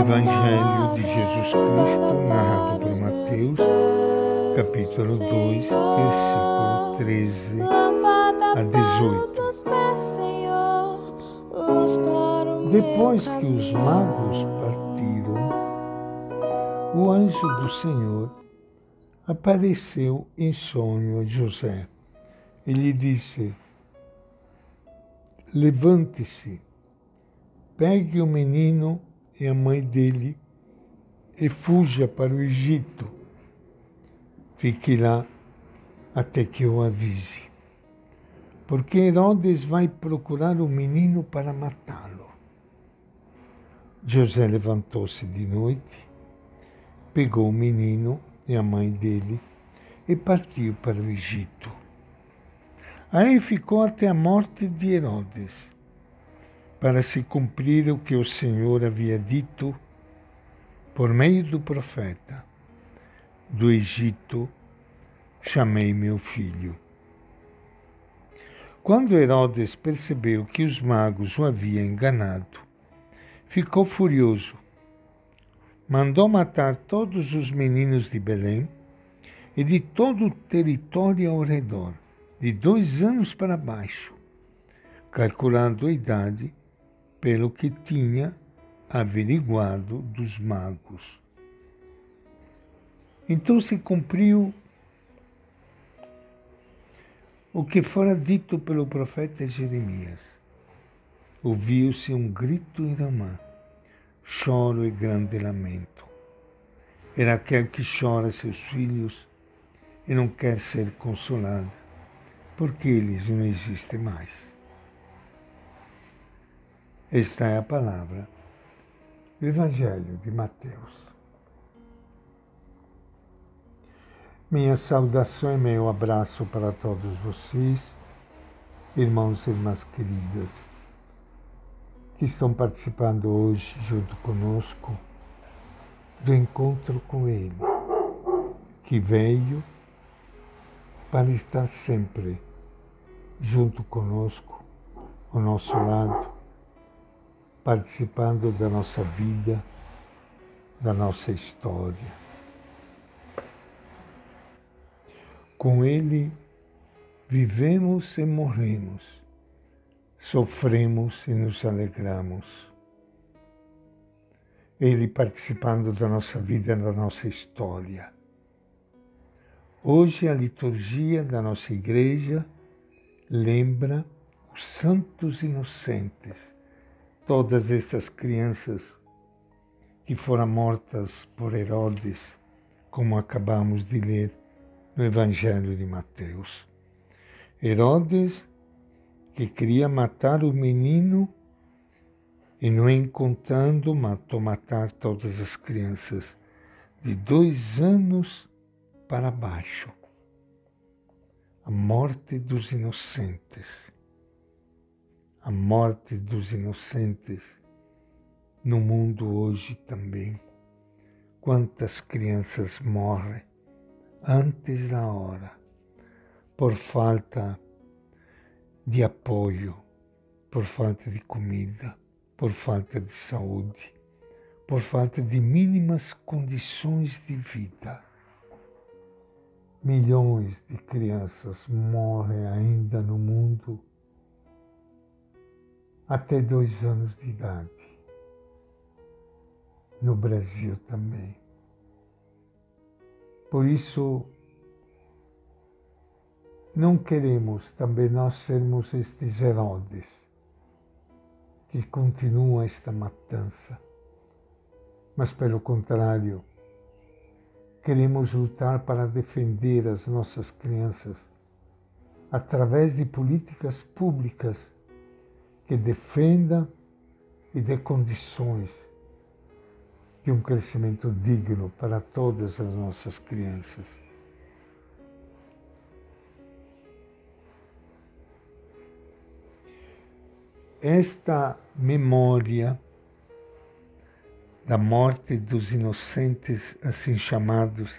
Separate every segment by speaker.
Speaker 1: Evangelho de Jesus Cristo, narrado por Mateus, capítulo 2, versículo 13 a 18. Depois que os magos partiram, o anjo do Senhor apareceu em sonho a José e lhe disse: Levante-se, pegue o menino e a mãe dele e fuja para o Egito. Fique lá até que eu avise. Porque Herodes vai procurar o menino para matá-lo. José levantou-se de noite, pegou o menino e a mãe dele e partiu para o Egito. Aí ficou até a morte de Herodes para se cumprir o que o Senhor havia dito por meio do profeta. Do Egito chamei meu filho. Quando Herodes percebeu que os magos o haviam enganado, ficou furioso. Mandou matar todos os meninos de Belém e de todo o território ao redor, de dois anos para baixo, calculando a idade pelo que tinha averiguado dos magos. Então se cumpriu o que fora dito pelo profeta Jeremias. Ouviu-se um grito em Ramá, choro e grande lamento. Era aquele que chora seus filhos e não quer ser consolada, porque eles não existem mais. Esta é a palavra do Evangelho de Mateus. Minha saudação e meu abraço para todos vocês, irmãos e irmãs queridas, que estão participando hoje junto conosco do encontro com Ele, que veio para estar sempre junto conosco, ao nosso lado, participando da nossa vida, da nossa história. Com Ele vivemos e morremos, sofremos e nos alegramos. Ele participando da nossa vida, da nossa história. Hoje a liturgia da nossa igreja lembra os santos inocentes todas estas crianças que foram mortas por Herodes, como acabamos de ler no Evangelho de Mateus. Herodes, que queria matar o menino e, não encontrando, matou matar todas as crianças de dois anos para baixo. A morte dos inocentes a morte dos inocentes no mundo hoje também. Quantas crianças morrem antes da hora por falta de apoio, por falta de comida, por falta de saúde, por falta de mínimas condições de vida. Milhões de crianças morrem ainda no mundo até dois anos de idade. No Brasil também. Por isso, não queremos também nós sermos estes Herodes que continuam esta matança, mas pelo contrário, queremos lutar para defender as nossas crianças através de políticas públicas que defenda e dê condições de um crescimento digno para todas as nossas crianças. Esta memória da morte dos inocentes, assim chamados,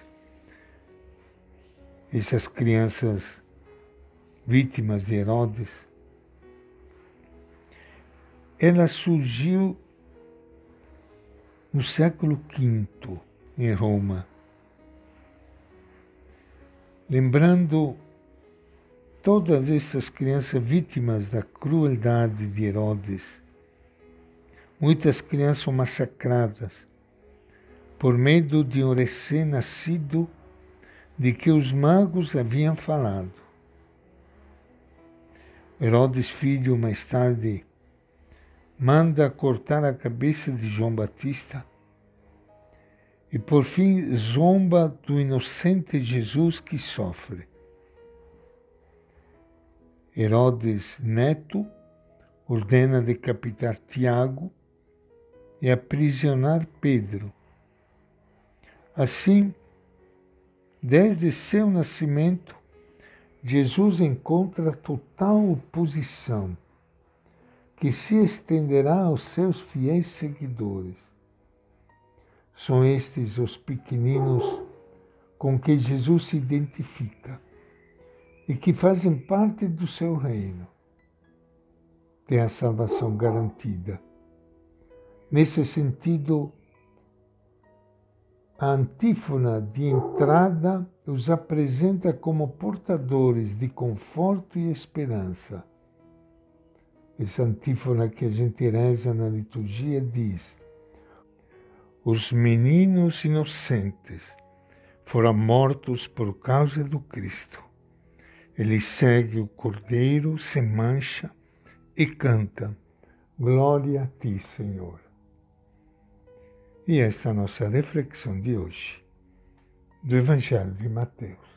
Speaker 1: essas crianças vítimas de Herodes, ela surgiu no século V, em Roma. Lembrando todas essas crianças vítimas da crueldade de Herodes. Muitas crianças massacradas por medo de um recém-nascido de que os magos haviam falado. Herodes, filho, mais tarde, manda cortar a cabeça de João Batista e, por fim, zomba do inocente Jesus que sofre. Herodes, neto, ordena decapitar Tiago e aprisionar Pedro. Assim, desde seu nascimento, Jesus encontra total oposição que se estenderá aos seus fiéis seguidores. São estes os pequeninos com que Jesus se identifica e que fazem parte do seu reino. Tem a salvação garantida. Nesse sentido, a antífona de entrada os apresenta como portadores de conforto e esperança essa antífona que a gente reza na liturgia diz: Os meninos inocentes foram mortos por causa do Cristo. Ele segue o Cordeiro sem mancha e canta: Glória a ti, Senhor. E esta é a nossa reflexão de hoje, do Evangelho de Mateus.